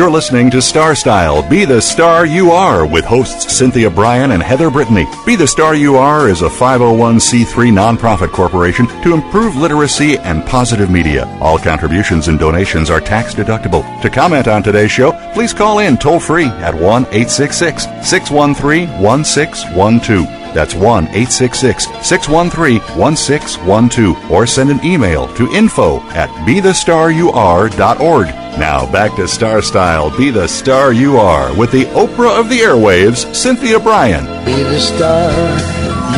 You're listening to Star Style Be the Star You Are with hosts Cynthia Bryan and Heather Brittany. Be the Star You Are is a 501c3 nonprofit corporation to improve literacy and positive media. All contributions and donations are tax deductible. To comment on today's show, please call in toll free at 1 866 613 1612. That's 1 866 613 1612 or send an email to info at bethestaryouare.org. Now back to Star Style Be the Star You Are with the Oprah of the Airwaves, Cynthia Bryan. Be the star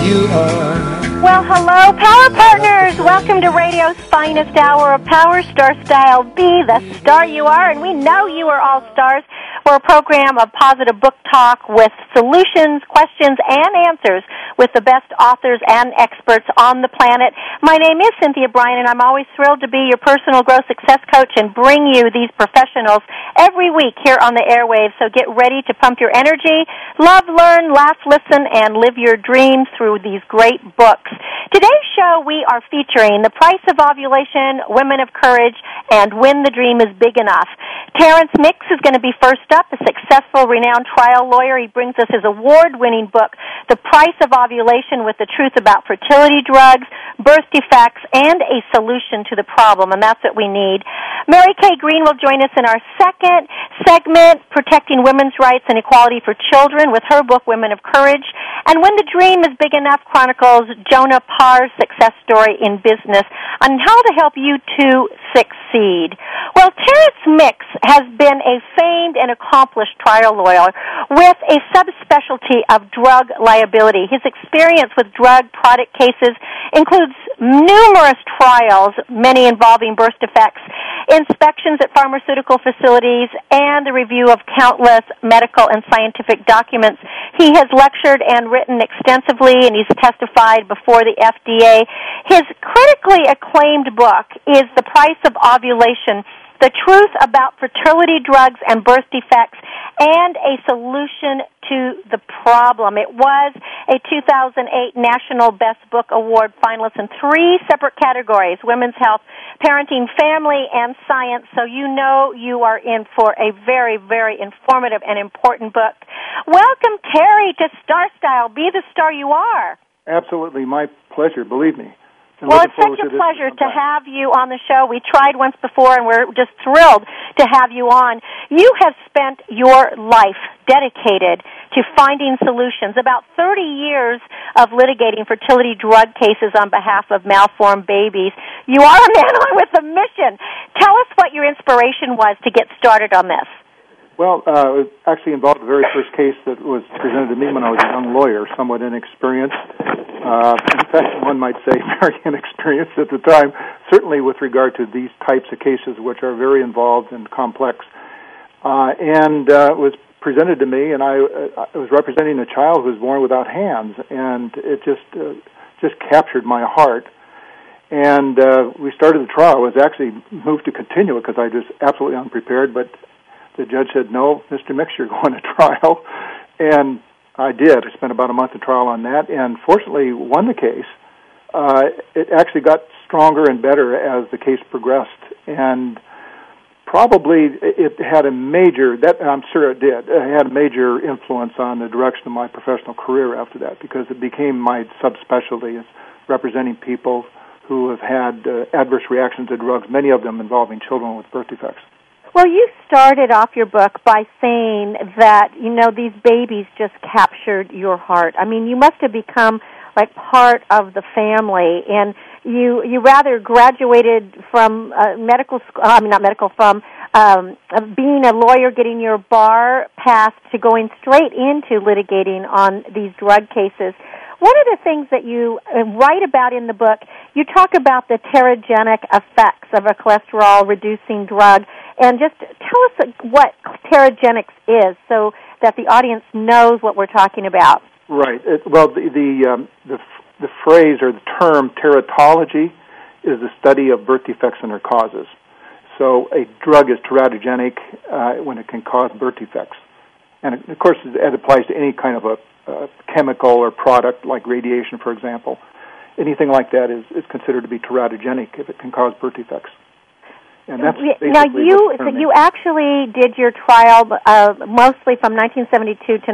you are. Well, hello, Power Partners. Welcome to radio's finest hour of power, Star Style. Be the star you are, and we know you are all stars. We're a program of positive book talk with solutions, questions, and answers with the best authors and experts on the planet. My name is Cynthia Bryan, and I'm always thrilled to be your personal growth success coach and bring you these professionals every week here on the airwaves. So get ready to pump your energy, love, learn, laugh, listen, and live your dreams through these great books. Today's show, we are featuring The Price of Ovulation, Women of Courage, and When the Dream is Big Enough. Terence Mix is going to be first up, a successful, renowned trial lawyer. He brings us his award-winning book, The Price of Ovulation with the Truth About Fertility Drugs, Birth Defects, and a Solution to the Problem, and that's what we need. Mary Kay Green will join us in our second segment, Protecting Women's Rights and Equality for Children, with her book, Women of Courage. And When the Dream is Big Enough chronicles Jonah Parr's success story in business on how to help you to succeed. Well, Terence Mix has been a famed and accomplished trial lawyer with a subspecialty of drug liability. His experience with drug product cases includes numerous trials, many involving birth defects, inspections at pharmaceutical facilities, and the review of countless medical and scientific documents. He has lectured and written extensively, and he's testified before the FDA. His critically acclaimed book is The Price of Ovulation the truth about fertility drugs and birth defects and a solution to the problem. It was a 2008 National Best Book Award finalist in three separate categories women's health, parenting, family, and science. So you know you are in for a very, very informative and important book. Welcome, Terry, to Star Style. Be the star you are. Absolutely, my pleasure, believe me. And Well, it's such a to pleasure to have you on the show. We tried once before and we're just thrilled to have you on. You have spent your life dedicated to finding solutions. About 30 years of litigating fertility drug cases on behalf of malformed babies. You are a man with a mission. Tell us what your inspiration was to get started on this. Well, uh, it actually involved the very first case that was presented to me when I was a young lawyer, somewhat inexperienced. Uh, in fact, one might say very inexperienced at the time, certainly with regard to these types of cases, which are very involved and complex. Uh, and uh, was presented to me, and I, uh, I was representing a child who was born without hands, and it just uh, just captured my heart. And uh, we started the trial. I was actually moved to continue it because I was absolutely unprepared, but the judge said, "No, Mr. Mix, you're going to trial," and I did. I spent about a month of trial on that, and fortunately won the case. Uh, it actually got stronger and better as the case progressed, and probably it had a major that I'm sure it did. It had a major influence on the direction of my professional career after that because it became my subspecialty is representing people who have had uh, adverse reactions to drugs, many of them involving children with birth defects. Well, you started off your book by saying that, you know, these babies just captured your heart. I mean, you must have become like part of the family and you you rather graduated from uh, medical school I mean not medical from um being a lawyer getting your bar path to going straight into litigating on these drug cases. One of the things that you uh, write about in the book, you talk about the teratogenic effects of a cholesterol reducing drug. And just tell us what teratogenics is so that the audience knows what we're talking about. Right. Well, the the, um, the the phrase or the term teratology is the study of birth defects and their causes. So a drug is teratogenic uh, when it can cause birth defects. And of course, it applies to any kind of a, chemical or product like radiation, for example. Anything like that is, is considered to be teratogenic if it can cause birth defects. And that's now you so you actually did your trial uh, mostly from 1972 to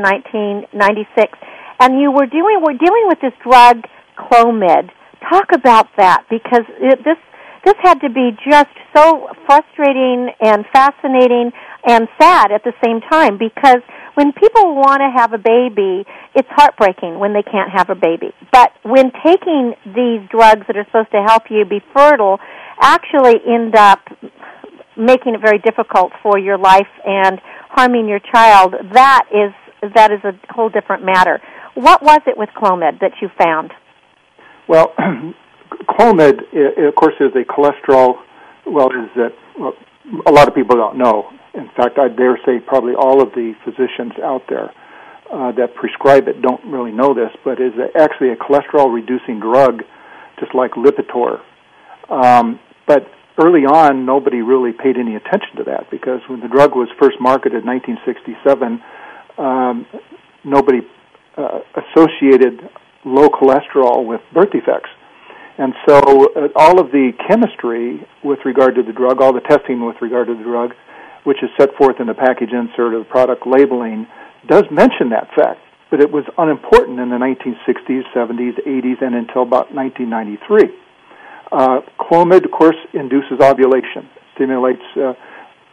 1996, and you were doing were dealing with this drug Clomid. Talk about that because it, this this had to be just so frustrating and fascinating and sad at the same time because when people want to have a baby, it's heartbreaking when they can't have a baby. But when taking these drugs that are supposed to help you be fertile actually end up making it very difficult for your life and harming your child, that is that is a whole different matter. What was it with Clomid that you found? Well, Clomid, of course, is a cholesterol. Well, is that well, a lot of people don't know. In fact, I dare say probably all of the physicians out there uh, that prescribe it don't really know this, but is actually a cholesterol reducing drug, just like Lipitor. Um, but early on, nobody really paid any attention to that because when the drug was first marketed in 1967, um, nobody uh, associated low cholesterol with birth defects. And so uh, all of the chemistry with regard to the drug, all the testing with regard to the drug, which is set forth in the package insert of product labeling, does mention that fact. But it was unimportant in the 1960s, 70s, 80s, and until about 1993. Uh, Clomid, of course, induces ovulation, stimulates uh,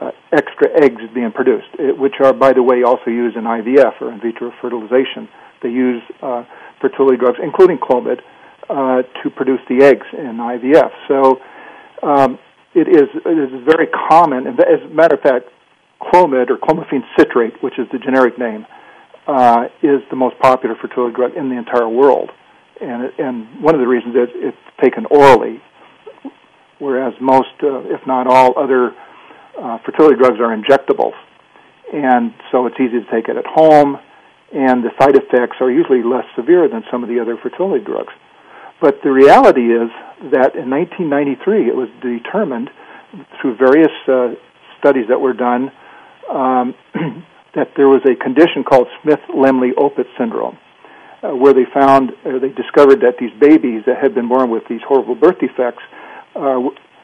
uh, extra eggs being produced, which are, by the way, also used in IVF or in vitro fertilization. They use uh, fertility drugs, including Clomid, uh, to produce the eggs in IVF. So um, it is it is very common. As a matter of fact, Clomid or clomiphene citrate, which is the generic name, uh, is the most popular fertility drug in the entire world. And and one of the reasons is it's taken orally, whereas most, uh, if not all, other uh, fertility drugs are injectables. And so it's easy to take it at home, and the side effects are usually less severe than some of the other fertility drugs. But the reality is that in 1993, it was determined through various uh, studies that were done um, that there was a condition called Smith-Lemli-Opitz syndrome, uh, where they found, uh, they discovered that these babies that had been born with these horrible birth defects, uh,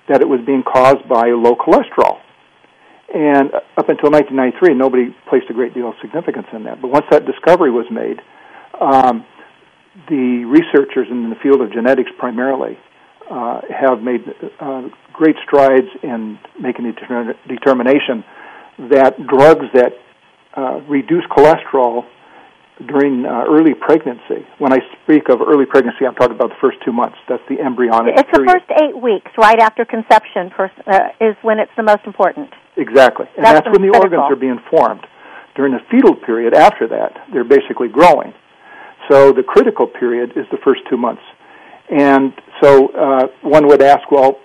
that it was being caused by low cholesterol. And up until 1993, nobody placed a great deal of significance in that. But once that discovery was made, um, the researchers in the field of genetics primarily uh, have made uh, great strides in making the deter- determination that drugs that uh, reduce cholesterol during uh, early pregnancy. When I speak of early pregnancy, I'm talking about the first two months. That's the embryonic. It's period. the first eight weeks, right after conception, per, uh, is when it's the most important. Exactly, and that's, that's when the critical. organs are being formed. During the fetal period, after that, they're basically growing. So the critical period is the first two months. And so uh, one would ask, well,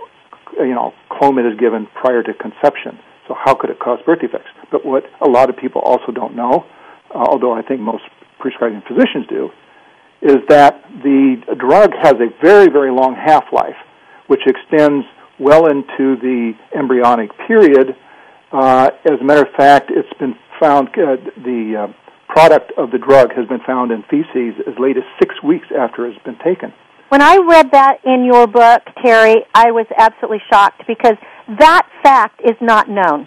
you know, Clomid is given prior to conception, so how could it cause birth defects? But what a lot of people also don't know, uh, although I think most prescribing physicians do, is that the drug has a very, very long half-life, which extends well into the embryonic period. Uh, as a matter of fact, it's been found uh, the uh, product of the drug has been found in feces as late as six weeks after it's been taken. When I read that in your book, Terry, I was absolutely shocked because that fact is not known.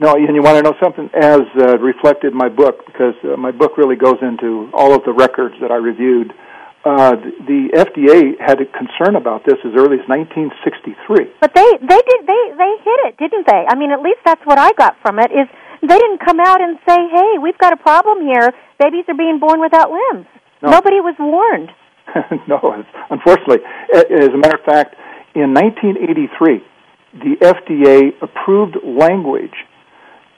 No, and you want to know something as uh, reflected in my book because uh, my book really goes into all of the records that I reviewed. Uh, the, the FDA had a concern about this as early as 1963. But they they did they they hit it, didn't they? I mean, at least that's what I got from it. Is they didn't come out and say, "Hey, we've got a problem here. Babies are being born without limbs." No. Nobody was warned. no, unfortunately. As a matter of fact, in 1983, the FDA approved language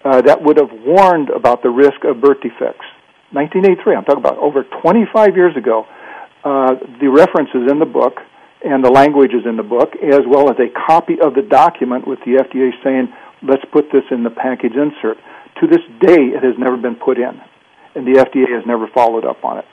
uh, that would have warned about the risk of birth defects. 1983, I'm talking about over 25 years ago, uh, the references in the book and the languages in the book, as well as a copy of the document with the FDA saying, let's put this in the package insert. To this day, it has never been put in, and the FDA has never followed up on it.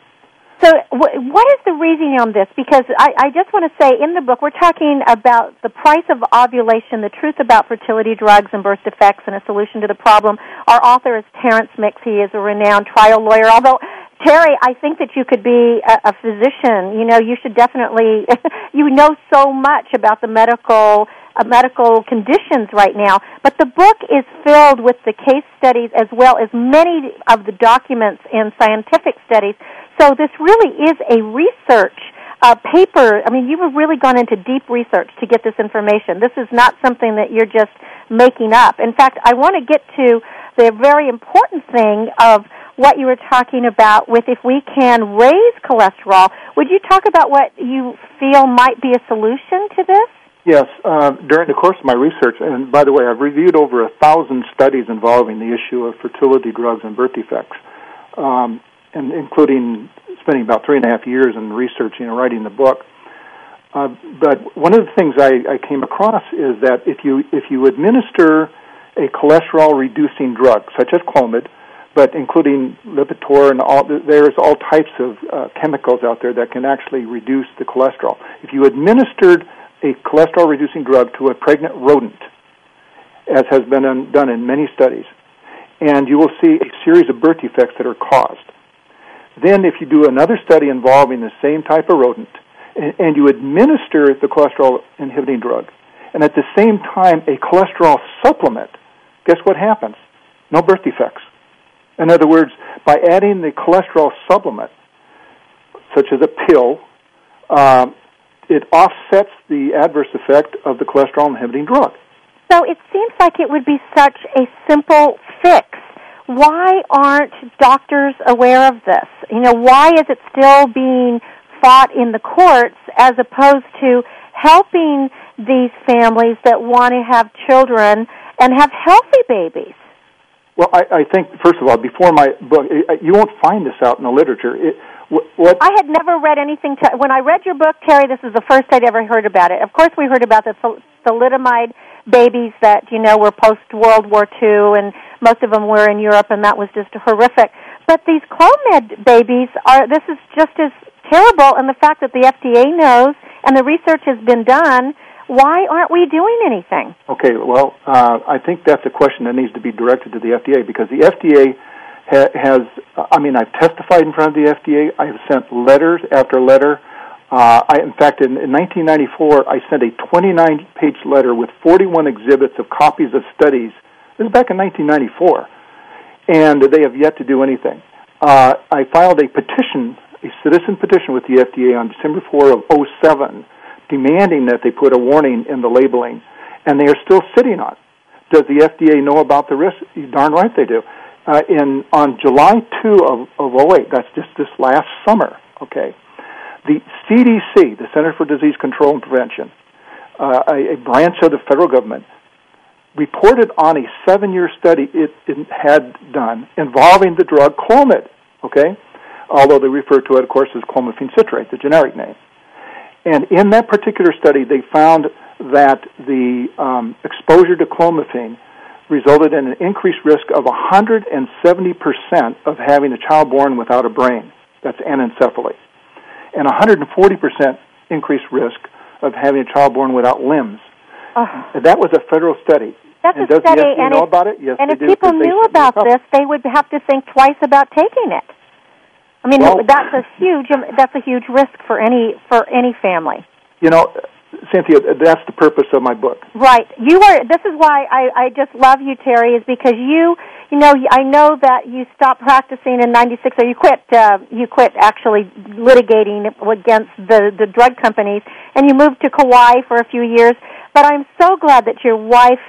So, what is the reasoning on this? Because I, I just want to say in the book, we're talking about the price of ovulation, the truth about fertility drugs and birth defects, and a solution to the problem. Our author is Terence Mix. He is a renowned trial lawyer. Although, Terry, I think that you could be a, a physician. You know, you should definitely, you know so much about the medical uh, medical conditions right now. But the book is filled with the case studies as well as many of the documents and scientific studies. So this really is a research uh, paper. I mean, you have really gone into deep research to get this information. This is not something that you're just making up. In fact, I want to get to the very important thing of what you were talking about with if we can raise cholesterol. Would you talk about what you feel might be a solution to this? Yes, uh, during the course of my research, and by the way, I've reviewed over a thousand studies involving the issue of fertility drugs and birth defects, um, and including spending about three and a half years in researching and writing the book. Uh, but one of the things I, I came across is that if you if you administer a cholesterol reducing drug such as Clomid, but including Lipitor and all, there's all types of uh, chemicals out there that can actually reduce the cholesterol. If you administered a cholesterol reducing drug to a pregnant rodent, as has been done in many studies, and you will see a series of birth defects that are caused. Then, if you do another study involving the same type of rodent, and, and you administer the cholesterol inhibiting drug, and at the same time a cholesterol supplement, guess what happens? No birth defects. In other words, by adding the cholesterol supplement, such as a pill, um, it offsets the adverse effect of the cholesterol inhibiting drug. So it seems like it would be such a simple fix. Why aren't doctors aware of this? You know, why is it still being fought in the courts as opposed to helping these families that want to have children and have healthy babies? Well, I, I think first of all, before my book, you won't find this out in the literature. It, what? I had never read anything. To, when I read your book, Terry, this is the first I'd ever heard about it. Of course, we heard about the thalidomide babies that you know were post World War II, and most of them were in Europe, and that was just horrific. But these Clomid babies are. This is just as terrible, and the fact that the FDA knows and the research has been done. Why aren't we doing anything? Okay, well, uh, I think that's a question that needs to be directed to the FDA because the FDA ha- has, I mean, I've testified in front of the FDA. I have sent letters after letter. Uh, I, in fact, in, in 1994, I sent a 29-page letter with 41 exhibits of copies of studies. This is back in 1994, and they have yet to do anything. Uh, I filed a petition, a citizen petition with the FDA on December 4 of 07, demanding that they put a warning in the labeling, and they are still sitting on. Does the FDA know about the risk? Darn right they do uh, in on July 2 of, of 08, that's just this last summer, okay, the CDC, the Center for Disease Control and Prevention, uh, a, a, branch of the federal government, reported on a seven-year study it, it, had done involving the drug Clomid, okay, although they refer to it, of course, as clomiphene citrate, the generic name. And in that particular study, they found that the um, exposure to clomiphene resulted in an increased risk of 170% of having a child born without a brain. That's anencephaly. And 140% increased risk of having a child born without limbs. Uh, that was a federal study. That's and a study, the and know if, about it? Yes, and if do, people knew about this, they would have to think twice about taking it. I mean, well, that's a huge that's a huge risk for any for any family. You know, Cynthia, that's the purpose of my book. Right. You are. This is why I, I just love you, Terry, is because you, you know, I know that you stopped practicing in '96, or you quit. Uh, you quit actually litigating against the the drug companies, and you moved to Kauai for a few years. But I'm so glad that your wife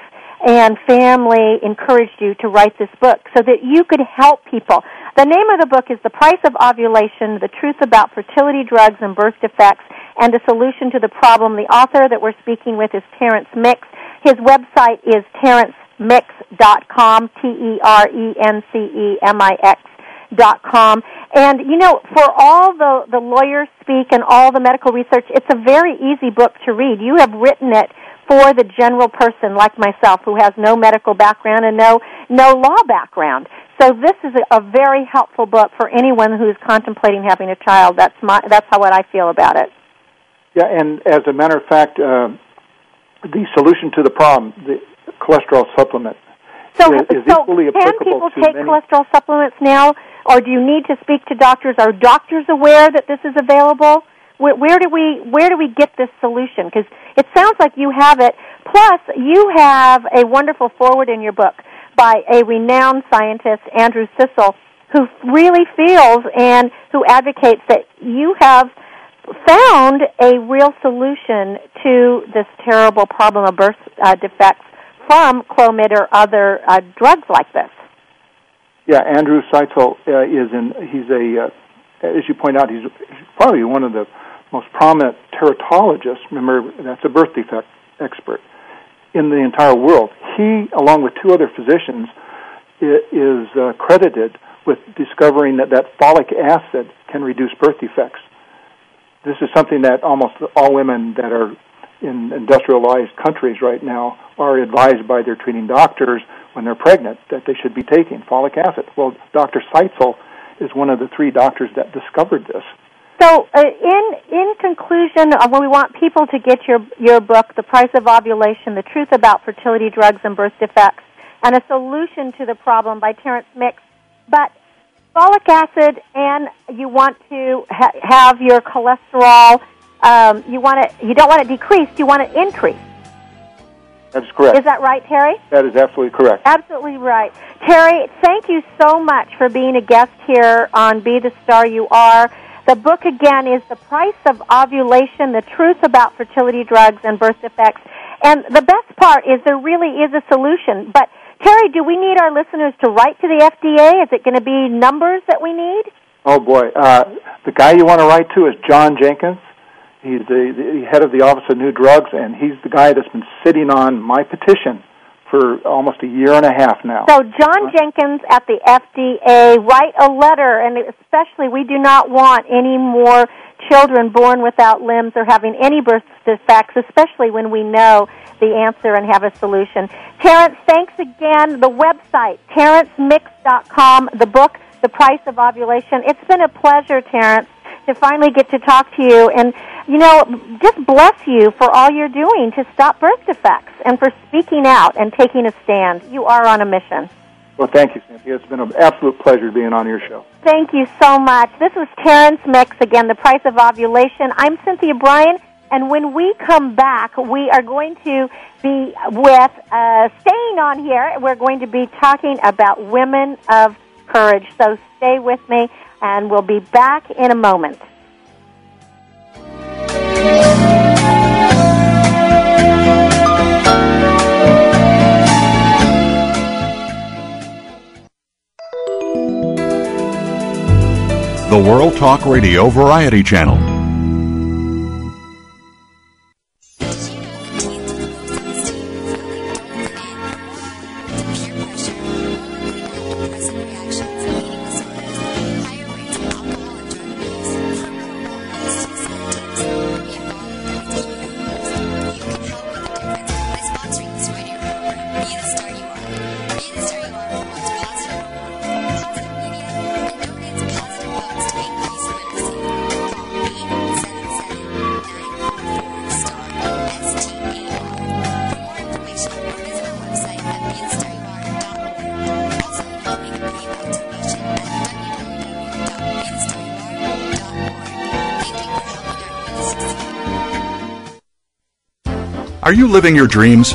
and family encouraged you to write this book so that you could help people. The name of the book is The Price of Ovulation, The Truth About Fertility Drugs and Birth Defects, and a Solution to the Problem. The author that we're speaking with is Terence Mix. His website is terencemix.com, T-E-R-E-N-C-E-M-I-X com. And you know, for all the the lawyers speak and all the medical research, it's a very easy book to read. You have written it for the general person like myself who has no medical background and no no law background. So this is a, a very helpful book for anyone who's contemplating having a child. That's my that's how what I feel about it. Yeah, and as a matter of fact, uh, the solution to the problem, the cholesterol supplement, so, is, is so can people take many. cholesterol supplements now, or do you need to speak to doctors? Are doctors aware that this is available? Where, where do we where do we get this solution? Because it sounds like you have it. Plus, you have a wonderful foreword in your book by a renowned scientist, Andrew Czeizel, who really feels and who advocates that you have found a real solution to this terrible problem of birth uh, defects from Clomid or other uh, drugs like this. Yeah, Andrew Czeizel uh, is in. He's a, uh, as you point out, he's probably one of the most prominent teratologists. Remember, that's a birth defect expert in the entire world. He, along with two other physicians, is uh, credited with discovering that that folic acid can reduce birth defects. This is something that almost all women that are in industrialized countries right now are advised by their treating doctors when they're pregnant that they should be taking folic acid. Well, Dr. Czeizel is one of the three doctors that discovered this. So, uh, in in conclusion, uh, we want people to get your your book, "The Price of Ovulation: The Truth About Fertility Drugs and Birth Defects," and a solution to the problem by Terence Mix. But folic acid, and you want to ha- have your cholesterol. Um, you want it. You don't want it decreased. You want it increased. That is correct. Is that right, Terry? that is absolutely correct. Absolutely right. Terry, thank you so much for being a guest here on Be the Star You Are. The book again is The Price of Ovulation, The Truth About Fertility Drugs and Birth Defects. And the best part is there really is a solution. But Terry, do we need our listeners to write to the FDA? Is it going to be numbers that we need? Oh boy, uh, the guy you want to write to is John Jenkins. He's the, the head of the Office of New Drugs, and he's the guy that's been sitting on my petition for almost a year and a half now. So, John Jenkins at the FDA, write a letter, and especially we do not want any more children born without limbs or having any birth defects, especially when we know the answer and have a solution. Terence, thanks again. The website, terencemix.com, the book, The Price of Ovulation. It's been a pleasure, Terence, to finally get to talk to you and, you know, just bless you for all you're doing to stop birth defects and for speaking out and taking a stand. You are on a mission. Well, thank you, Cynthia. It's been an absolute pleasure being on your show. Thank you so much. This was Terence Mix, again, The Price of Ovulation. I'm Cynthia Bryan, and when we come back, we are going to be with, uh, staying on here, we're going to be talking about women of courage. So stay with me, and we'll be back in a moment. The World Talk Radio Variety Channel. Living your dreams?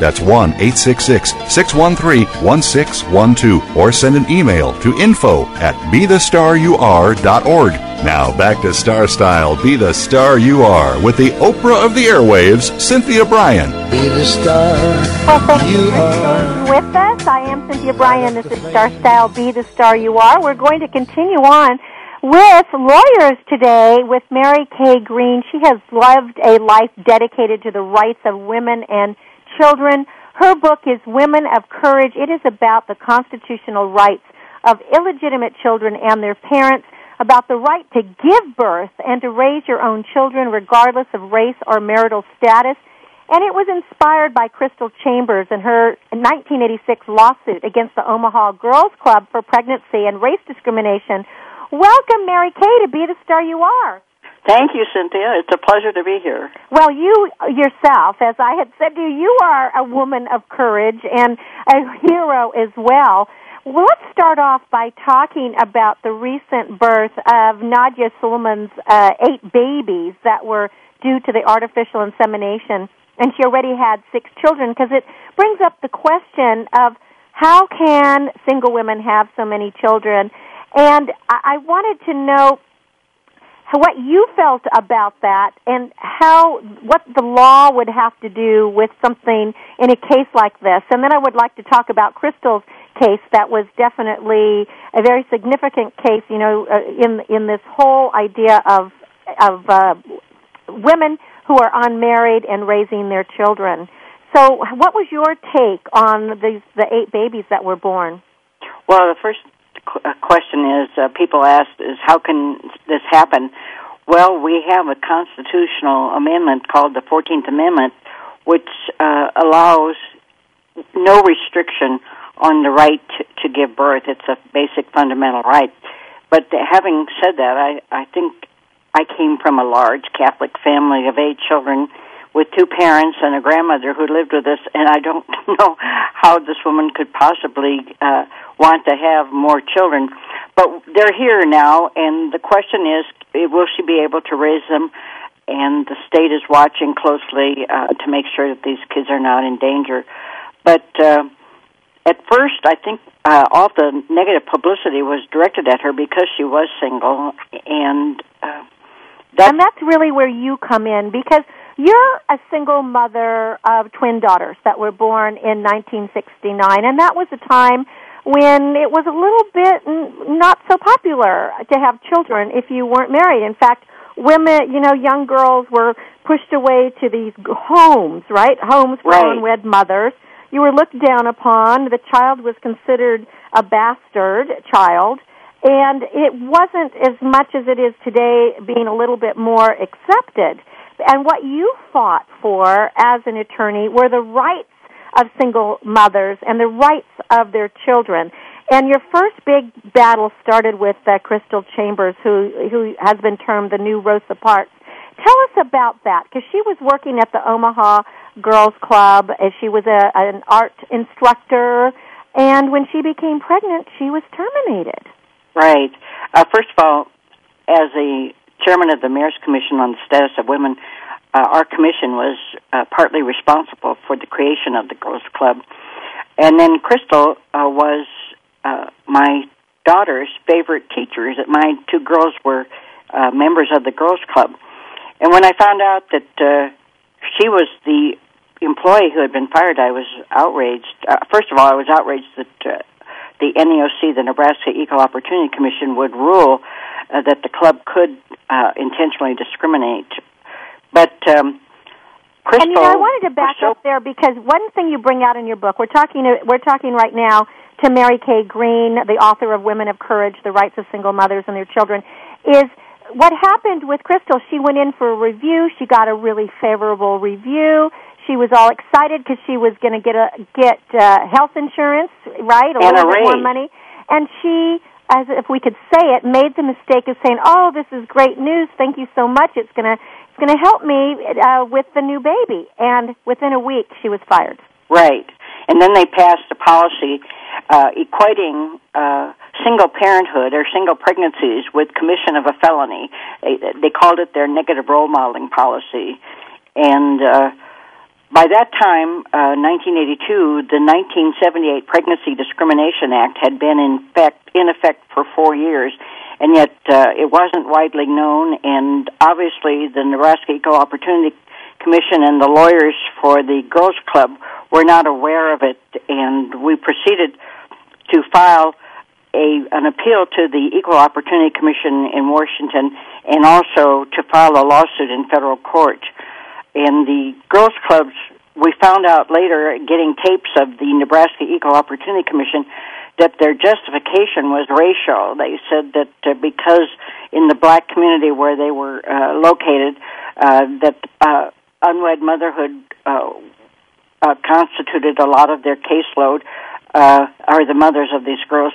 That's 1 866 613 1612. Or send an email to info at bethestaryouare.org. Now back to Star Style Be the Star You Are with the Oprah of the Airwaves, Cynthia Bryan. Be the star you are. With us, I am Cynthia Bryan. This is Star Style Be the Star You Are. We're going to continue on with lawyers today with Mary Kay Green. She has lived a life dedicated to the rights of women and children. Her book is Women of Courage. It is about the constitutional rights of illegitimate children and their parents, about the right to give birth and to raise your own children regardless of race or marital status. And it was inspired by Crystal Chambers and her 1986 lawsuit against the Omaha Girls Club for pregnancy and race discrimination. Welcome, Mary Kay, to Be the Star You Are. Thank you, Cynthia. It's a pleasure to be here. Well, you yourself, as I had said to you, you are a woman of courage and a hero as well. Well, let's start off by talking about the recent birth of Nadia Suleman's uh, eight babies that were due to the artificial insemination, and she already had six children. Because it brings up the question of how can single women have so many children, and I, I wanted to know what you felt about that and how what the law would have to do with something in a case like this. And then I would like to talk about Crystal's case that was definitely a very significant case you know uh, in in this whole idea of of uh, women who are unmarried and raising their children. So what was your take on these the eight babies that were born? Well, the first question is uh, people ask is how can this happen? Well, we have a constitutional amendment called the 14th Amendment, which uh, allows no restriction on the right to, to give birth. It's a basic fundamental right. But having said that, I, I think I came from a large Catholic family of eight children with two parents and a grandmother who lived with us, and I don't know how this woman could possibly uh, want to have more children. But they're here now, and the question is, eh, will she be able to raise them? And the state is watching closely uh, to make sure that these kids are not in danger. But uh, at first, I think uh, all the negative publicity was directed at her because she was single, and uh, that's and that's really where you come in because you're a single mother of twin daughters that were born in 1969 and that was a time when it was a little bit n- not so popular to have children if you weren't married in fact women you know young girls were pushed away to these homes right homes for Right. unwed mothers you were looked down upon the child was considered a bastard child and it wasn't as much as it is today being a little bit more accepted. And what you fought for as an attorney were the rights of single mothers and the rights of their children. And your first big battle started with uh, Crystal Chambers, who who has been termed the new Rosa Parks. Tell us about that, because she was working at the Omaha Girls Club. and She was a, an art instructor, and when she became pregnant, she was terminated. Right. Uh, first of all, as a chairman of the Mayor's Commission on the Status of Women, uh, our commission was uh, partly responsible for the creation of the Girls Club. And then Crystal uh, was uh, my daughter's favorite teachers. My two girls were uh, members of the Girls Club. And when I found out that uh, she was the employee who had been fired, I was outraged. Uh, first of all, I was outraged that uh, the NEOC, the Nebraska Equal Opportunity Commission, would rule uh, that the club could uh, intentionally discriminate. But um, Crystal. And you know, I wanted to back so, up there because one thing you bring out in your book, we're talking we're talking right now to Mary Kay Green, the author of Women of Courage: The Rights of Single Mothers and Their Children, is what happened with Crystal. She went in for a review. She got a really favorable review. She was all excited because she was going to get a get uh, health insurance, right? A and little a bit more money. And she, as if we could say it, made the mistake of saying, "Oh, this is great news. Thank you so much. It's gonna it's gonna help me uh, with the new baby." And within a week, she was fired. Right. And then they passed a policy uh, equating uh, single parenthood or single pregnancies with commission of a felony. They, they called it their negative role modeling policy. And uh, by that time, uh, 1982, the 1978 Pregnancy Discrimination Act had been in effect, in effect for four years, and yet uh, it wasn't widely known. And obviously, the Nebraska Equal Opportunity Commission and the lawyers for the Girls Club were not aware of it, and we proceeded to file a an appeal to the Equal Opportunity Commission in Washington, and also to file a lawsuit in federal court. And the girls clubs, we found out later, getting tapes of the Nebraska Equal Opportunity Commission, that their justification was racial. They said that uh, because in the black community where they were uh, located, uh, that uh, unwed motherhood uh, uh, constituted a lot of their caseload, uh, are the mothers of these girls,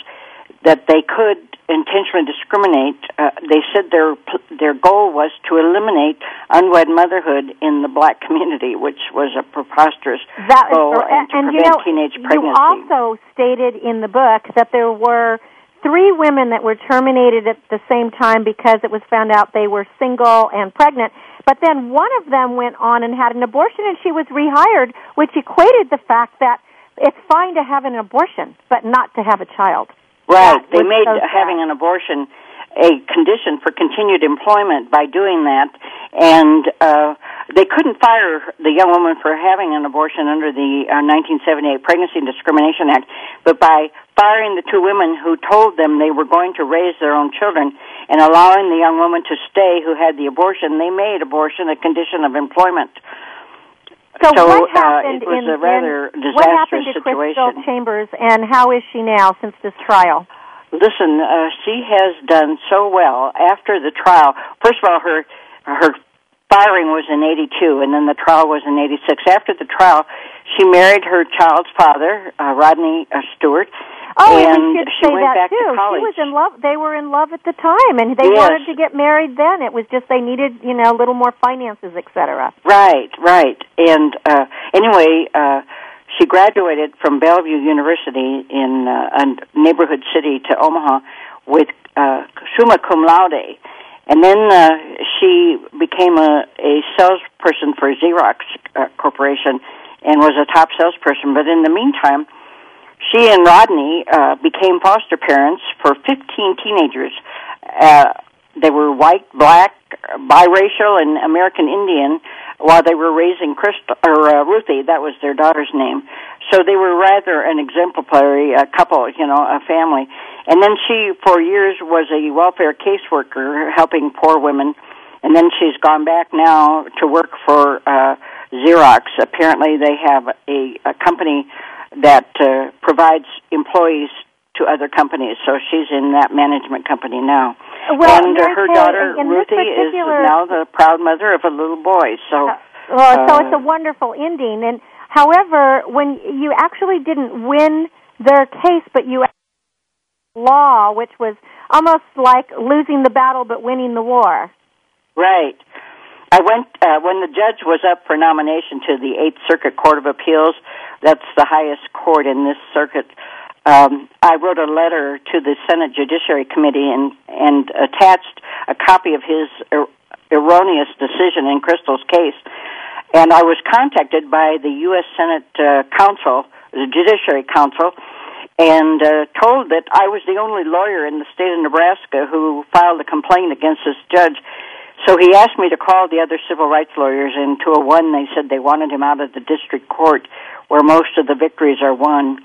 that they could intentionally discriminate. Uh, they said their their goal was to eliminate unwed motherhood in the black community, which was a preposterous That goal, cor- and to and you prevent know, teenage you also stated in the book that there were three women that were terminated at the same time because it was found out they were single and pregnant. But then one of them went on and had an abortion, and she was rehired, which equated the fact that it's fine to have an abortion, but not to have a child. Right. They made so having an abortion a condition for continued employment by doing that, and uh, they couldn't fire the young woman for having an abortion under the uh, 1978 Pregnancy and Discrimination Act, but by firing the two women who told them they were going to raise their own children and allowing the young woman to stay who had the abortion, they made abortion a condition of employment. So, So, what uh, happened it was in, a rather in what happened disastrous to Crystal. Chambers, and how is she now since this trial? Listen, uh, she has done so well after the trial. First of all, her her firing was in '82, and then the trial was in '86. After the trial, she married her child's father, uh, Rodney uh, Stewart, Oh, and and we should say that too. to. She was in love. They were in love at the time, and they Yes. wanted to get married then. It was just they needed, you know, a little more finances, etc. Right, right. And uh, anyway, uh, she graduated from Bellevue University in uh, a neighborhood city to Omaha with uh, summa cum laude. And then uh, she became a, a salesperson for Xerox uh, Corporation and was a top salesperson. But in the meantime, she and Rodney uh, became foster parents for 15 teenagers. Uh, they were white, black, biracial, and American Indian while they were raising Crystal or uh, Ruthie. That was their daughter's name. So they were rather an exemplary uh, couple, you know, a family. And then she, for years, was a welfare caseworker helping poor women. And then she's gone back now to work for uh, Xerox. Apparently, they have a, a company that uh, provides employees to other companies. So she's in that management company now. Well, and uh, her daughter in Ruthie is now the proud mother of a little boy. So Well, so Uh, it's a wonderful ending. And however, when you actually didn't win their case, but you law, which was almost like losing the battle but winning the war. Right. I went uh, when the judge was up for nomination to the Eighth Circuit Court of Appeals. That's the highest court in this circuit. Um, I wrote a letter to the Senate Judiciary Committee and and attached a copy of his er- erroneous decision in Crystal's case. And I was contacted by the U.S. Senate uh, Council, the Judiciary Council, and uh, told that I was the only lawyer in the state of Nebraska who filed a complaint against this judge. So he asked me to call the other civil rights lawyers, and 201 they said they wanted him out of the district court where most of the victories are won,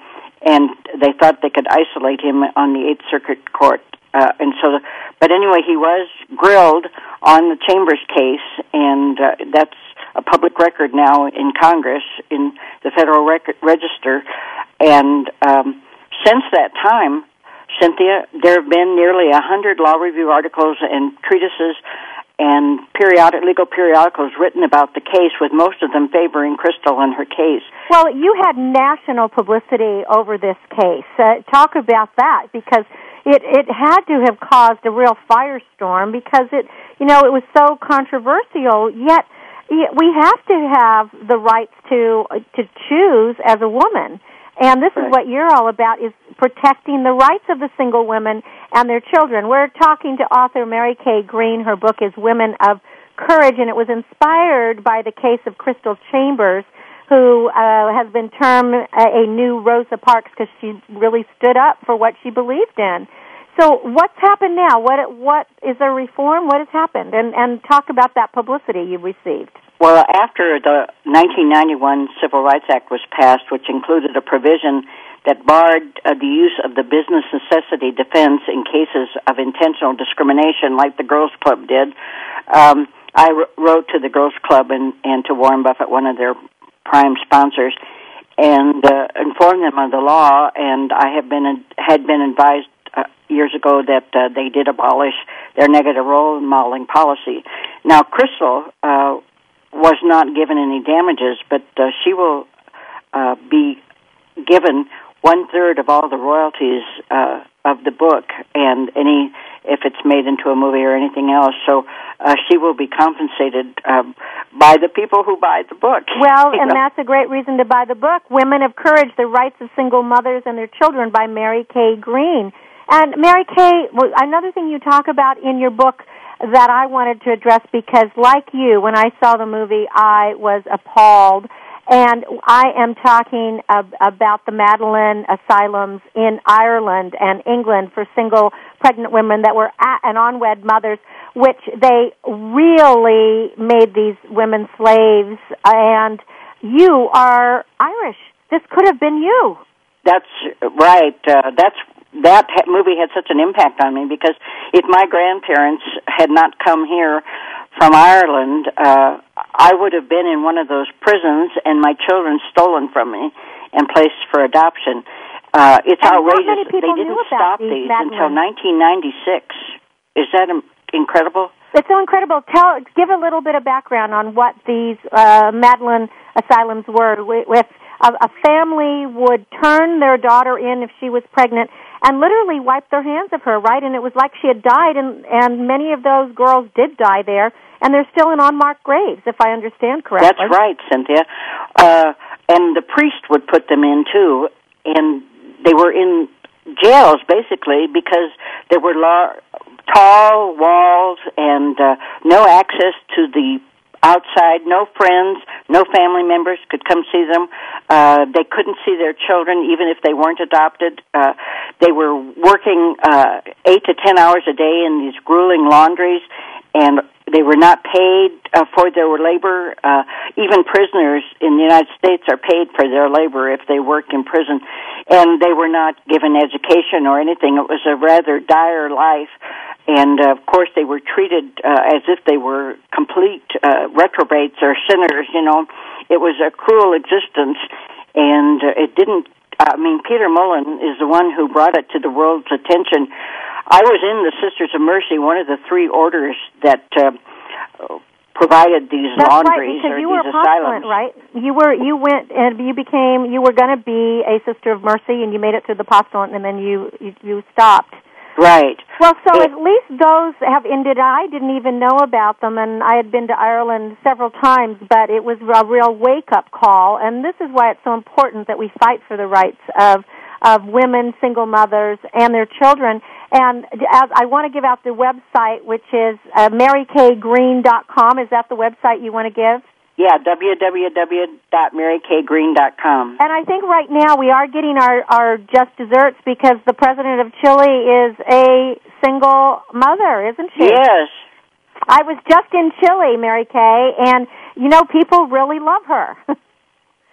and they thought they could isolate him on the Eighth Circuit Court. Uh, and so, but anyway, he was grilled on the Chambers case, and uh, that's a public record now in Congress in the Federal Rec- Register, and um, since that time, Cynthia, there have been nearly a hundred law review articles and treatises and periodic legal periodicals written about the case, with most of them favoring Crystal and her case. Well, you had national publicity over this case. Uh, talk about that because it it had to have caused a real firestorm because it you know it was so controversial. Yet we have to have the rights to to choose as a woman. And this right. is what you're all about is protecting the rights of the single women and their children. We're talking to author Mary Kay Green. Her book is Women of Courage and it was inspired by the case of Crystal Chambers who uh, has been termed a, a new Rosa Parks because she really stood up for what she believed in. So what's happened now? What what is there reform? What has happened? And and talk about that publicity you received. Well, after the 1991 Civil Rights Act was passed, which included a provision that barred uh, the use of the business necessity defense in cases of intentional discrimination, like the Girls Club did, um, I wrote to the Girls Club and, and to Warren Buffett, one of their prime sponsors, and uh, informed them of the law. And I have been had been advised uh, years ago that uh, they did abolish their negative role modeling policy. Now, Crystal uh, was not given any damages, but uh, she will uh, be given one third of all the royalties uh, of the book and any if it's made into a movie or anything else. So uh, she will be compensated um, by the people who buy the book. Well, and know? that's a great reason to buy the book, Women of Courage: The Rights of Single Mothers and Their Children by Mary Kay Green. And Mary Kay, another thing you talk about in your book that I wanted to address because, like you, when I saw the movie, I was appalled. And I am talking ab- about the Magdalen asylums in Ireland and England for single pregnant women that were at, and unwed mothers, which they really made these women slaves. And you are Irish. This could have been you. That's right. Uh, that's that movie had such an impact on me because if my grandparents had not come here from Ireland, uh, I would have been in one of those prisons and my children stolen from me and placed for adoption. Uh, it's and outrageous. They didn't stop these, these until 1996. Is that incredible? It's so incredible. Tell, give a little bit of background on what these uh, Magdalen asylums were. With a, a family would turn their daughter in if she was pregnant and literally wiped their hands of her, right? And it was like she had died, and and many of those girls did die there, and they're still in unmarked graves, if I understand correctly. That's right, Cynthia. Uh, and the priest would put them in too, and they were in jails basically because there were lar- tall walls and uh, no access to the outside. No friends, no family members could come see them. Uh, they couldn't see their children, even if they weren't adopted. Uh, they were working uh, eight to ten hours a day in these grueling laundries, and they were not paid uh, for their labor. Uh, even prisoners in the United States are paid for their labor if they work in prison, and they were not given education or anything. It was a rather dire life and uh, of course they were treated uh, as if they were complete uh, reprobates or sinners. You know, it was a cruel existence, and uh, it didn't. I mean, Peter Mullan is the one who brought it to the world's attention. I was in the Sisters of Mercy, one of the three orders that uh, provided these That's laundries right, or you these were asylums. right? You were you went and you became you were going to be a Sister of Mercy, and you made it through the postulant, and then you you, you stopped. Right. Well, so it, at least those have ended. I didn't even know about them, and I had been to Ireland several times, but it was a real wake up call. And this is why it's so important that we fight for the rights of of women, single mothers, and their children. And as I want to give out the website, which is uh, maryKaygreen.com. Is that the website you want to give? Yeah, www.marykgreen.com. And I think right now we are getting our, our just desserts because the president of Chile is a single mother, isn't she? Yes. I was just in Chile, Mary Kay, and you know people really love her.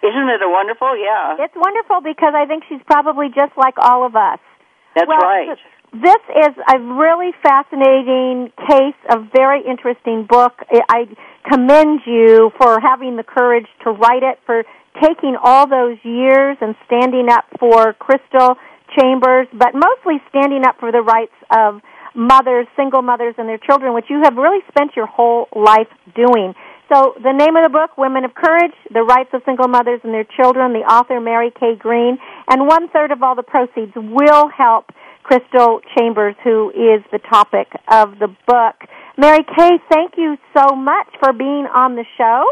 Isn't it a wonderful? Yeah. It's wonderful because I think she's probably just like all of us. That's well, right. This is a really fascinating case, a very interesting book. I commend you for having the courage to write it, for taking all those years and standing up for Crystal Chambers, but mostly standing up for the rights of mothers, single mothers, and their children, which you have really spent your whole life doing. So the name of the book, Women of Courage, The Rights of Single Mothers and Their Children, the author Mary Kay Green, and one third of all the proceeds will help Crystal Chambers, who is the topic of the book. Mary Kay, thank you so much for being on the show.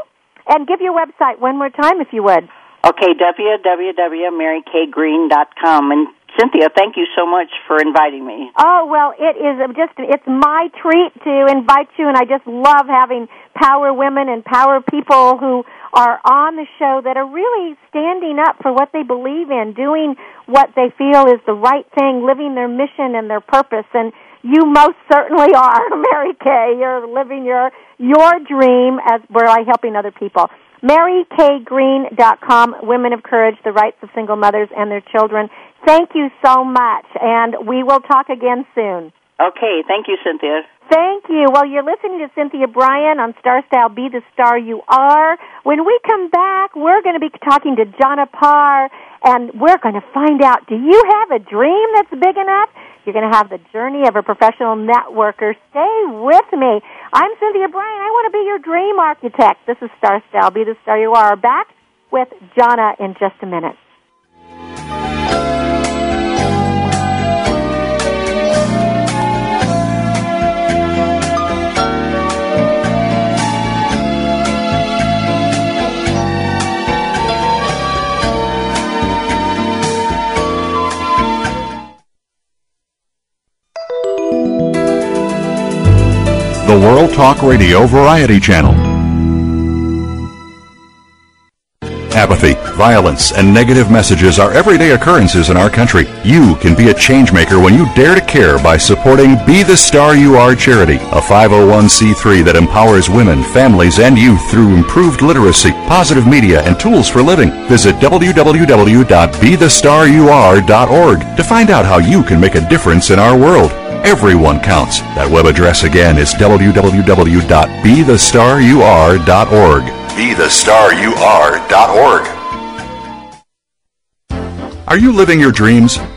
And give your website one more time if you would. Okay, www.marykgreen.com. And Cynthia, thank you so much for inviting me. Oh, well, it is just, it's my treat to invite you, and I just love having power women and power people who are on the show that are really standing up for what they believe in, doing what they feel is the right thing, living their mission and their purpose. And you most certainly are, Mary Kay. You're living your your dream as by helping other people. MaryKayGreen.com, Women of Courage, the rights of single mothers and their children. Thank you so much, and we will talk again soon. Okay, thank you, Cynthia. Thank you. Well, you're listening to Cynthia Brian on Star Style Be the Star You Are. When we come back, we're going to be talking to Johnna Parr, and we're going to find out do you have a dream that's big enough? You're going to have the journey of a professional networker. Stay with me. I'm Cynthia Brian. I want to be your dream architect. This is Star Style Be the Star You Are. Back with Johnna in just a minute. The World Talk Radio Variety Channel. Apathy, violence, and negative messages are everyday occurrences in our country. You can be a changemaker when you dare to care by supporting Be the Star You Are charity, a 501c3 that empowers women, families, and youth through improved literacy, positive media, and tools for living. Visit www.bethestarur.org to find out how you can make a difference in our world. Everyone counts. That web address again is www.bethestarur.org. Bethestarur.org. Are you living your dreams?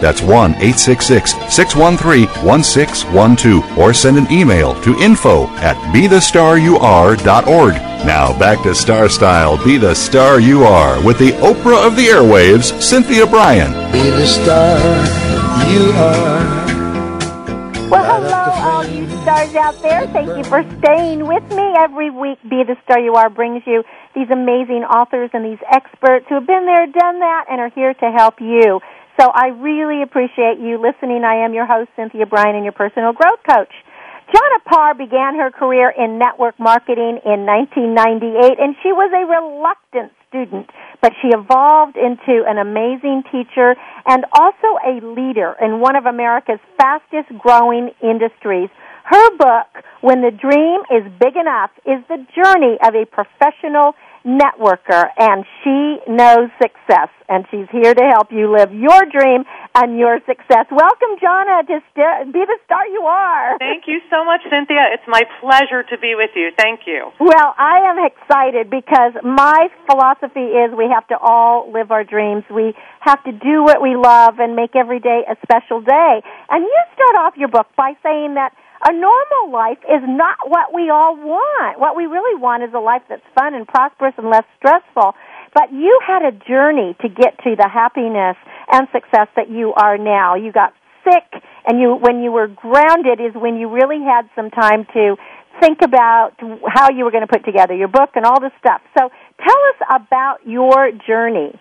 That's 1 866 613 1612 or send an email to info at bethestarur.org. Now back to Star Style Be the Star You Are with the Oprah of the airwaves, Cynthia Brian. Be the star you are. Well, hello, all you stars out there. Thank you for staying with me every week. Be the Star You Are brings you these amazing authors and these experts who have been there, done that, and are here to help you. So I really appreciate you listening. I am your host, Cynthia Brian, and your personal growth coach. Johnna Parr began her career in network marketing in 1998, and she was a reluctant student, but she evolved into an amazing teacher and also a leader in one of America's fastest growing industries. Her book, When the Dream is Big Enough, is the journey of a professional networker, and she knows success, and she's here to help you live your dream and your success. Welcome, Johnna, to st- be the star you are. Thank you so much, Cynthia. It's my pleasure to be with you. Thank you. Well, I am excited because my philosophy is we have to all live our dreams. We have to do what we love and make every day a special day. And you start off your book by saying that a normal life is not what we all want. What we really want is a life that's fun and prosperous and less stressful. But you had a journey to get to the happiness and success that you are now. You got sick and you when you were grounded is when you really had some time to think about how you were going to put together your book and all this stuff. So tell us about your journey.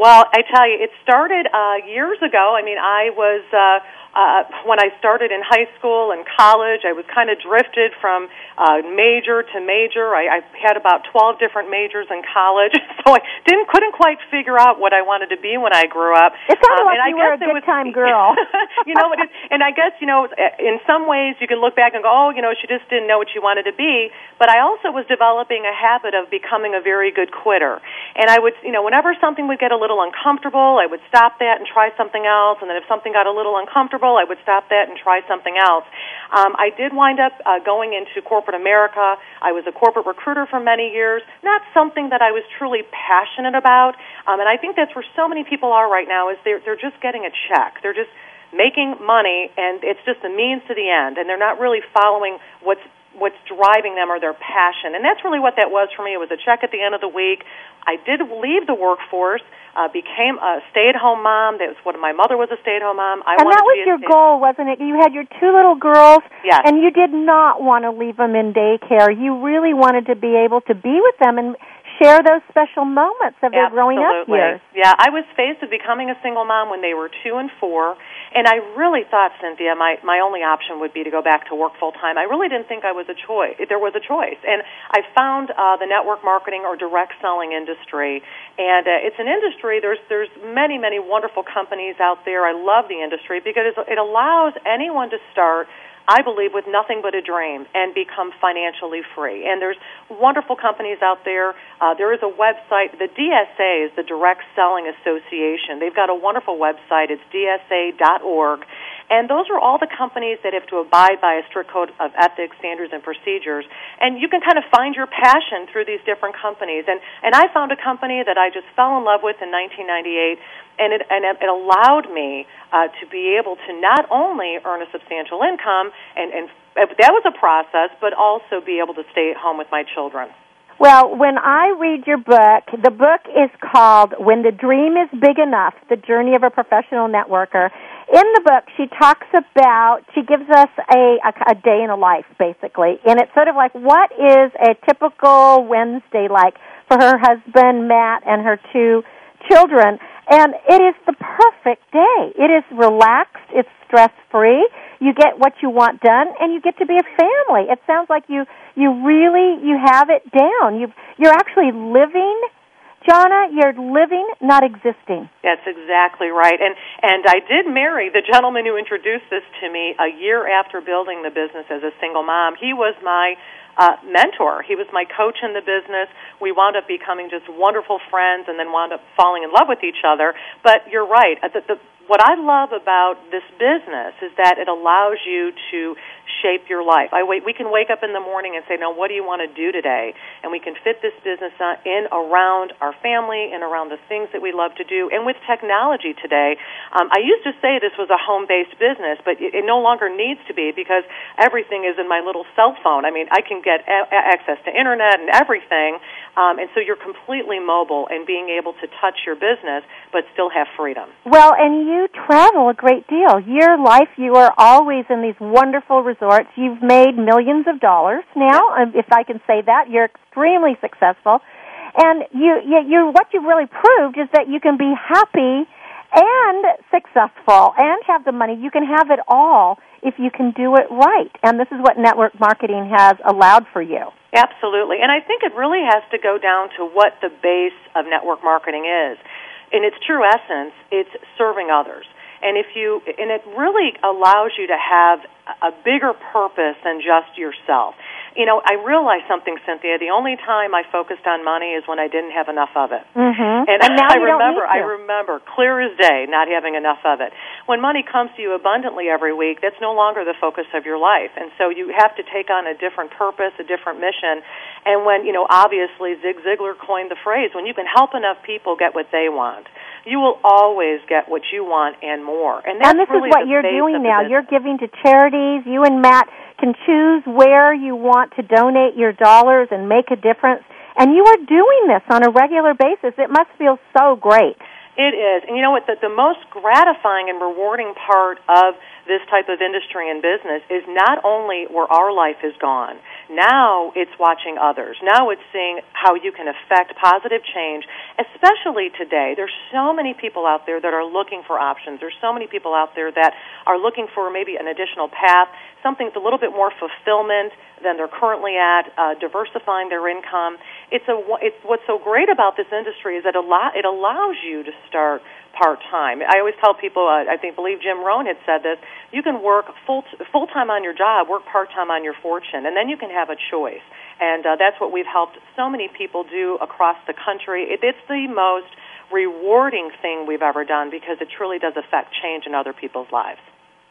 Well, I tell you, it started uh, years ago. I mean, I was uh, uh, when I started in high school and college, I was kind of drifted from uh, major to major. I, I had about 12 different majors in college, so I didn't couldn't quite figure out what I wanted to be when I grew up. It sounded um, like you were a good was, time girl. you know, it is, and I guess you know, in some ways, you can look back and go, oh, you know, she just didn't know what she wanted to be. But I also was developing a habit of becoming a very good quitter, and I would, you know, whenever something would get a little uncomfortable, I would stop that and try something else, and then if something got a little uncomfortable I would stop that and try something else. Um, I did wind up uh, going into corporate America. I was a corporate recruiter for many years. Not something that I was truly passionate about, um, and I think that's where so many people are right now. Is they're they're just getting a check. They're just making money, and it's just a means to the end, and they're not really following what's what's driving them or their passion. And that's really what that was for me. It was a check at the end of the week. I did leave the workforce uh, became a stay-at-home mom. That was what my mother was a stay-at-home mom. I and that was your goal, wasn't it? You had your two little girls, yes. and you did not want to leave them in daycare. You really wanted to be able to be with them and share those special moments of their Absolutely. growing up years. Yeah, I was faced with becoming a single mom when they were two and four, and I really thought, Cynthia, my my only option would be to go back to work full time. I really didn't think I was a choice. There was a choice, and I found uh, the network marketing or direct selling industry, and uh, it's an industry. There's there's many many wonderful companies out there. I love the industry because it allows anyone to start I believe, with nothing but a dream and become financially free. And there's wonderful companies out there. Uh, there is a website, the DSA is the Direct Selling Association. They've got a wonderful website. It's dsa.org. And those are all the companies that have to abide by a strict code of ethics, standards, and procedures. And you can kind of find your passion through these different companies. And, and I found a company that I just fell in love with in 1998, and it, and it allowed me uh, to be able to not only earn a substantial income, and, and that was a process, but also be able to stay at home with my children. Well, when I read your book, the book is called When the Dream is Big Enough The Journey of a Professional Networker. In the book, she talks about, she gives us a, a, a day in a life, basically. And it's sort of like, what is a typical Wednesday like for her husband, Matt, and her two children? And it is the perfect day. It is relaxed, it's stress free you get what you want done and you get to be a family. It sounds like you you really you have it down. You you're actually living Johnna, you're living, not existing. That's exactly right. And and I did marry the gentleman who introduced this to me a year after building the business as a single mom. He was my uh, mentor. He was my coach in the business. We wound up becoming just wonderful friends, and then wound up falling in love with each other. But you're right. The, the, what I love about this business is that it allows you to shape your life. I wait, we can wake up in the morning and say, "Now, what do you want to do today?" And we can fit this business in around our family and around the things that we love to do. And with technology today, um, I used to say this was a home-based business, but it, it no longer needs to be because everything is in my little cell phone. I mean, I can get a- access to internet and everything, um, and so you're completely mobile and being able to touch your business, but still have freedom. Well, and you travel a great deal. Your life, you are always in these wonderful resorts. You've made millions of dollars now, um, if I can say that. You're extremely successful. And you, you, you, what you've really proved is that you can be happy and successful and have the money. You can have it all if you can do it right. And this is what network marketing has allowed for you. Absolutely. And I think it really has to go down to what the base of network marketing is in its true essence, it's serving others. And if you, and it really allows you to have a bigger purpose than just yourself you know, I realized something, Cynthia. The only time I focused on money is when I didn't have enough of it. Mm-hmm. And, and now I remember, I remember clear as day not having enough of it. When money comes to you abundantly every week, that's no longer the focus of your life, and so you have to take on a different purpose, a different mission. And when you know, obviously, Zig Ziglar coined the phrase: when you can help enough people get what they want you will always get what you want and more. And, and this really is what you're doing now. You're giving to charities. You and Matt can choose where you want to donate your dollars and make a difference. And you are doing this on a regular basis. It must feel so great. It is. And you know what? The, the most gratifying and rewarding part of this type of industry and business is not only where our life is gone, now it's watching others. Now it's seeing how you can affect positive change, especially today. There's so many people out there that are looking for options. There's so many people out there that are looking for maybe an additional path, something that's a little bit more fulfillment than they're currently at, uh, diversifying their income. It's a it's what's so great about this industry is that a lot it allows you to start part time. I always tell people, uh, I think believe Jim Rohn had said this. You can work full full time on your job, work part time on your fortune, and then you can have a choice. And uh, that's what we've helped so many people do across the country. It, it's the most rewarding thing we've ever done because it truly does affect change in other people's lives.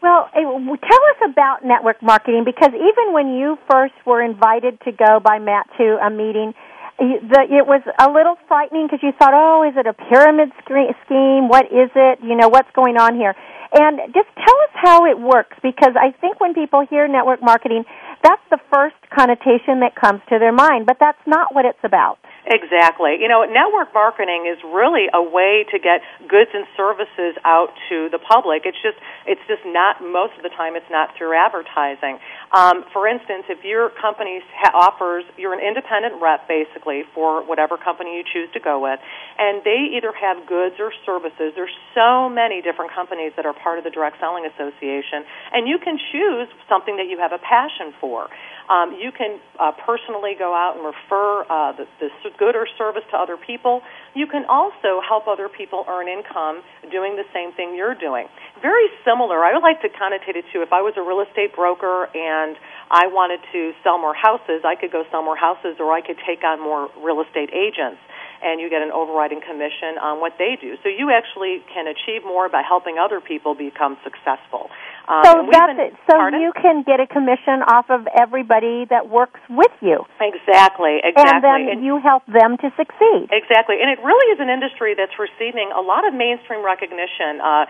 Well, eh, tell us about network marketing because even when you first were invited to go by Matt to a meeting, it was a little frightening because you thought, oh, is it a pyramid scheme? What is it? You know, what's going on here? And just tell us how it works because I think when people hear network marketing, that's the first connotation that comes to their mind, but that's not what it's about. Exactly. You know, network marketing is really a way to get goods and services out to the public. It's just it's just not most of the time it's not through advertising. Um, for instance, if your company ha- offers you're an independent rep basically for whatever company you choose to go with, and they either have goods or services. There's so many different companies that are part of the direct selling association, and you can choose something that you have a passion for. Um, you can uh, personally go out and refer uh, the, the good or service to other people. You can also help other people earn income doing the same thing you're doing. Very similar. I would like to connotate it to if I was a real estate broker and I wanted to sell more houses, I could go sell more houses or I could take on more real estate agents and you get an overriding commission on what they do. So you actually can achieve more by helping other people become successful. Um, so that's been, it. So pardon? you can get a commission off of everybody that works with you. Exactly. Exactly. And then and you help them to succeed. Exactly. And it really is an industry that's receiving a lot of mainstream recognition. Uh,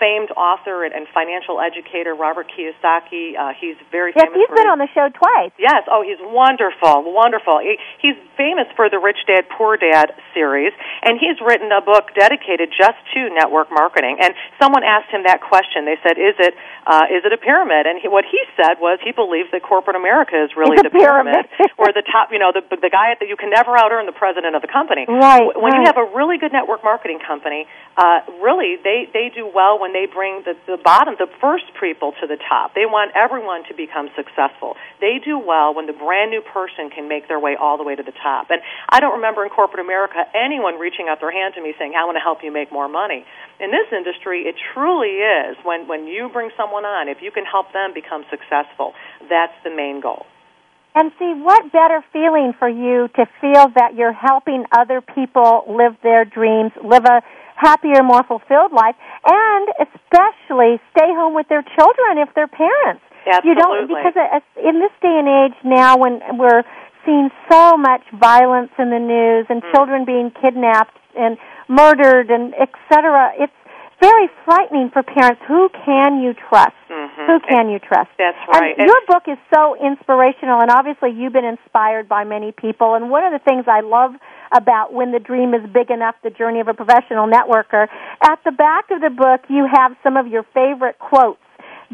famed author and, financial educator Robert Kiyosaki. Uh, he's very yes, famous. Yes, he's been on the show twice. Yes. Oh, he's wonderful. Wonderful. He, he's famous for the Rich Dad Poor Dad series, and he's written a book dedicated just to network marketing. And someone asked him that question. They said, "Is it uh, is it a pyramid? And he, what he said was he believes that corporate America is really it's the pyramid, where the top, you know, the the guy that you can never out earn the president of the company. Right. When right. you have a really good network marketing company, uh, really they they do well when they bring the the bottom, the first people to the top. They want everyone to become successful. They do well when the brand new person can make their way all the way to the top. And I don't remember in corporate America anyone reaching out their hand to me saying, "I want to help you make more money." In this industry, it truly is when when you bring someone on, if you can help them become successful, that's the main goal. And see, what better feeling for you to feel that you're helping other people live their dreams, live a happier, more fulfilled life, and especially stay home with their children if they're parents. Absolutely. You don't because in this day and age now, when we're seeing so much violence in the news and mm. children being kidnapped and murdered and etc., it's very frightening for parents. Who can you trust? Mm-hmm. Who can you trust? That's right. And your book is so inspirational, and obviously you've been inspired by many people. And one of the things I love about When the Dream is Big Enough, the journey of a professional networker, at the back of the book you have some of your favorite quotes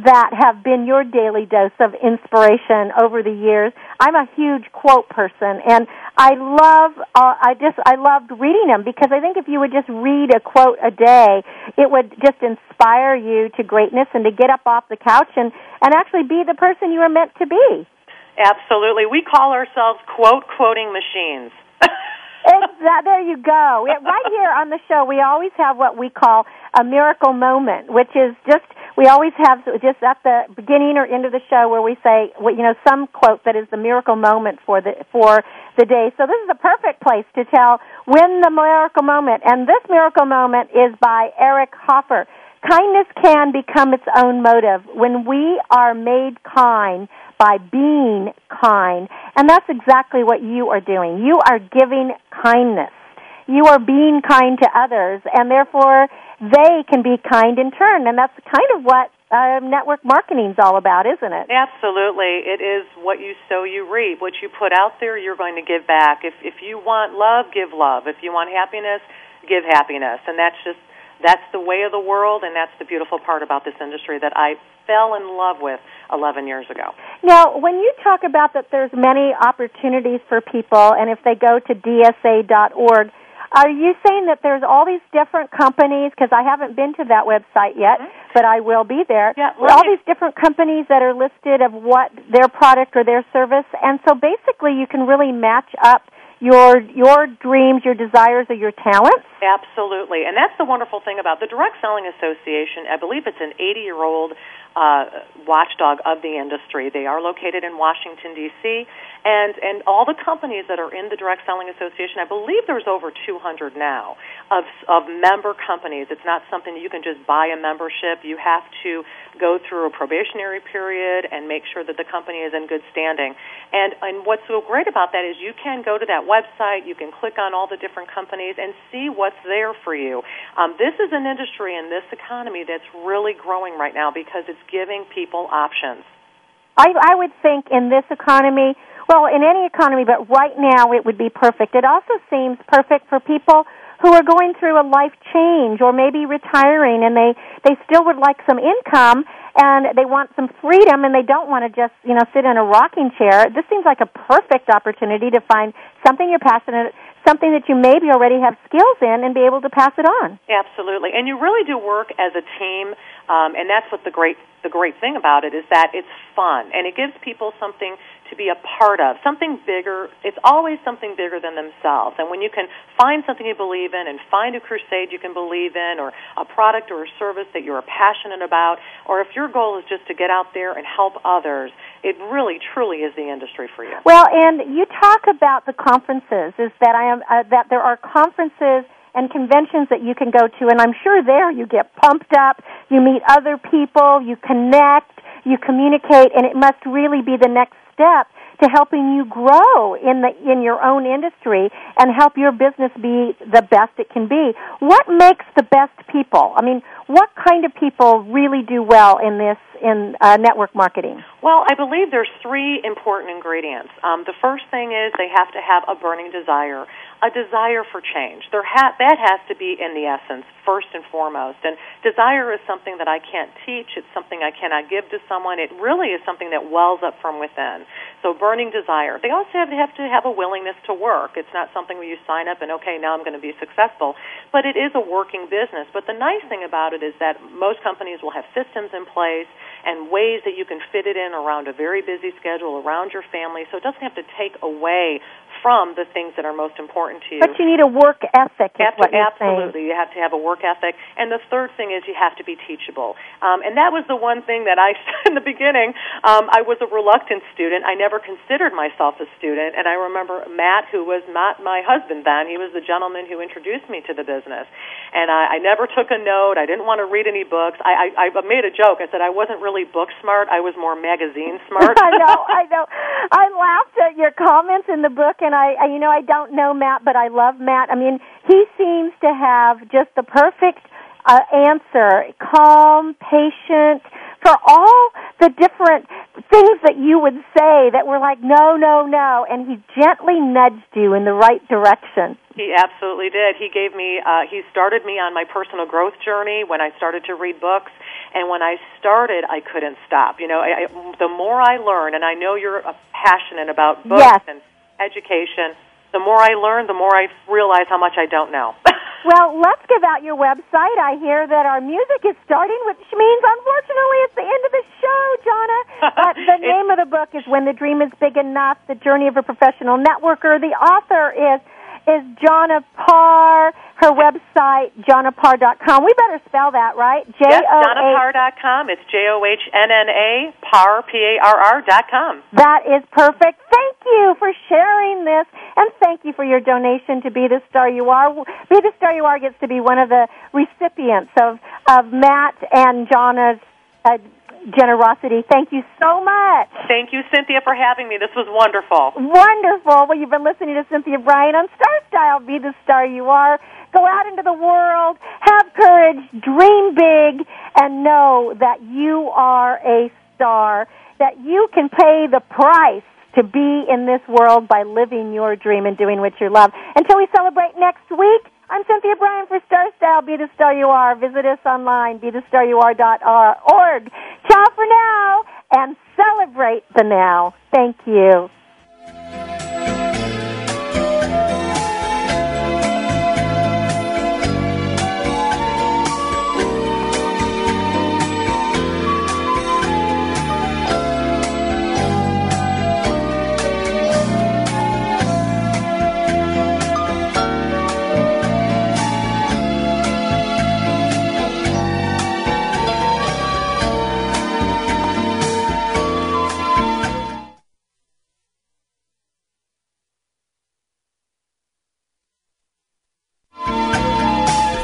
that have been your daily dose of inspiration over the years. I'm a huge quote person, and I love, uh, I just, I loved reading them because I think if you would just read a quote a day, it would just inspire you to greatness and to get up off the couch and, and actually be the person you are meant to be. Absolutely. We call ourselves quote quoting machines. Exactly. There you go. Right here on the show, we always have what we call a miracle moment, which is just we always have just at the beginning or end of the show where we say, you know, some quote that is the miracle moment for the for the day. So this is a perfect place to tell when the miracle moment, and this miracle moment is by Eric Hoffer. Kindness can become its own motive when we are made kind by being kind. And that's exactly what you are doing. You are giving kindness. You are being kind to others, and therefore they can be kind in turn. And that's kind of what uh, network marketing is all about, isn't it? Absolutely. It is what you sow, you reap. What you put out there, you're going to give back. If if you want love, give love. If you want happiness, give happiness. And that's just that's the way of the world, and that's the beautiful part about this industry that I fell in love with 11 years ago. Now, when you talk about that there's many opportunities for people, and if they go to dsa.org, are you saying that there's all these different companies? Because I haven't been to that website yet, mm-hmm. but I will be there. Yeah, all these different companies that are listed of what their product or their service, and so basically you can really match up your your dreams, your desires, or your talents? Absolutely, and that's the wonderful thing about the Direct Selling Association. I believe it's an 80 year old uh, watchdog of the industry. They are located in Washington D.C. and and all the companies that are in the Direct Selling Association. I believe there's over 200 now of of member companies. It's not something that you can just buy a membership. You have to go through a probationary period and make sure that the company is in good standing. And and what's so great about that is you can go to that website, you can click on all the different companies and see what's there for you. Um, this is an industry in this economy that's really growing right now because it's giving people options. I, I would think in this economy, well, in any economy, but right now it would be perfect. It also seems perfect for people who are going through a life change or maybe retiring and they they still would like some income and they want some freedom and they don't want to just you know sit in a rocking chair. This seems like a perfect opportunity to find something you're passionate something that you maybe already have skills in and be able to pass it on. Absolutely. And you really do work as a team um, and that's what the great the great thing about it is that it's fun and it gives people something to be a part of, something bigger. It's always something bigger than themselves. And when you can find something you believe in and find a crusade you can believe in or a product or a service that you're passionate about, or if your goal is just to get out there and help others, it really truly is the industry for you. Well, and you talk about the conferences is that I am uh, that there are conferences and conventions that you can go to and I'm sure there you get pumped up, you meet other people, you connect, you communicate and it must really be the next step to helping you grow in the in your own industry and help your business be the best it can be. What makes the best people? I mean, what kind of people really do well in this in uh, network marketing? Well, I believe there's three important ingredients. Um, the first thing is they have to have a burning desire a desire for change. There ha- that has to be in the essence, first and foremost. And desire is something that I can't teach. It's something I cannot give to someone. It really is something that wells up from within. So burning desire. They also have to have, to have a willingness to work. It's not something where you sign up and, okay, now I'm going to be successful. But it is a working business. But the nice thing about it is that most companies will have systems in place and ways that you can fit it in around a very busy schedule, around your family, so it doesn't have to take away from the things that are most important to you. But you need a work ethic. Is what you're absolutely, you have to have a work ethic. And the third thing is you have to be teachable. Um, and that was the one thing that I said in the beginning. Um, I was a reluctant student. I never considered myself a student. And I remember Matt, who was not my husband then. He was the gentleman who introduced me to the business. And I, I never took a note. I didn't want to read any books. I, I, I made a joke. I said I wasn't really book smart. I was more magazine smart. I know. I know. I laughed at your comments in the book and I, I you know I don't know Matt, but I love Matt. I mean, he seems to have just the perfect uh, answer, calm, patient, for all the different things that you would say that were like no, no, no, and he gently nudged you in the right direction. He absolutely did. He gave me, uh, he started me on my personal growth journey when I started to read books. And when I started, I couldn't stop. You know, I, I, the more I learn, and I know you're passionate about books yes. and education, the more I learn, the more I realize how much I don't know. well, let's give out your website. I hear that our music is starting, which means unfortunately it's the end of the show, Johnna. But the name of the book is When the Dream is Big Enough, The Journey of a Professional Networker. The author is is Johnna Parr. Her website, johnnaparr.com. We better spell that, right? J yes, johnnaparr.com. It's J O H N N A Parr P A R R dot com. That is perfect. Thank you for sharing this, and thank you for your donation to Be the Star You Are. Be the Star You Are gets to be one of the recipients of of Matt and Johnna's uh, generosity. Thank you so much. Thank you, Cynthia, for having me. This was wonderful. Wonderful. Well, you've been listening to Cynthia Brian on Star Style. Be the star you are. Go out into the world, have courage, dream big, and know that you are a star, that you can pay the price to be in this world by living your dream and doing what you love. Until we celebrate next week, I'm Cynthia Brian for Star Style. Be the star you are. Visit us online, be you are.org. Ciao for now and celebrate the now. Thank you.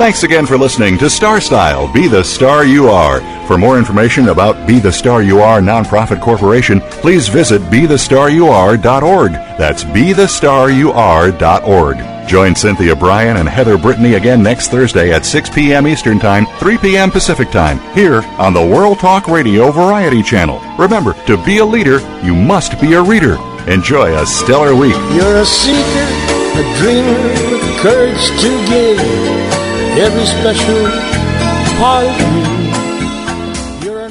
Thanks again for listening to Star Style Be the Star You Are. For more information about Be the Star You Are Nonprofit Corporation, please visit BeTheStarYouAre.org. That's BeTheStarYouAre.org. Join Cynthia Brian and Heather Brittany again next Thursday at 6 p.m. Eastern Time, 3 p.m. Pacific Time, here on the World Talk Radio Variety Channel. Remember, to be a leader, you must be a reader. Enjoy a stellar week. You're a seeker, a dreamer with the courage to give every special part of you. You're.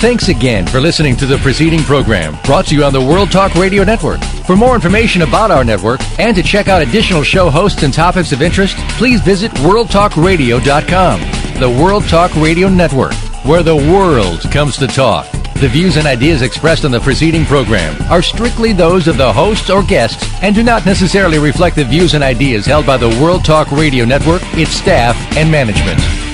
Thanks again for listening to the preceding program brought to you on the World Talk Radio Network. For more information about our network and to check out additional show hosts and topics of interest, please visit worldtalkradio.com. The World Talk Radio Network, where the world comes to talk. The views and ideas expressed on the preceding program are strictly those of the hosts or guests and do not necessarily reflect the views and ideas held by the World Talk Radio Network, its staff, and management.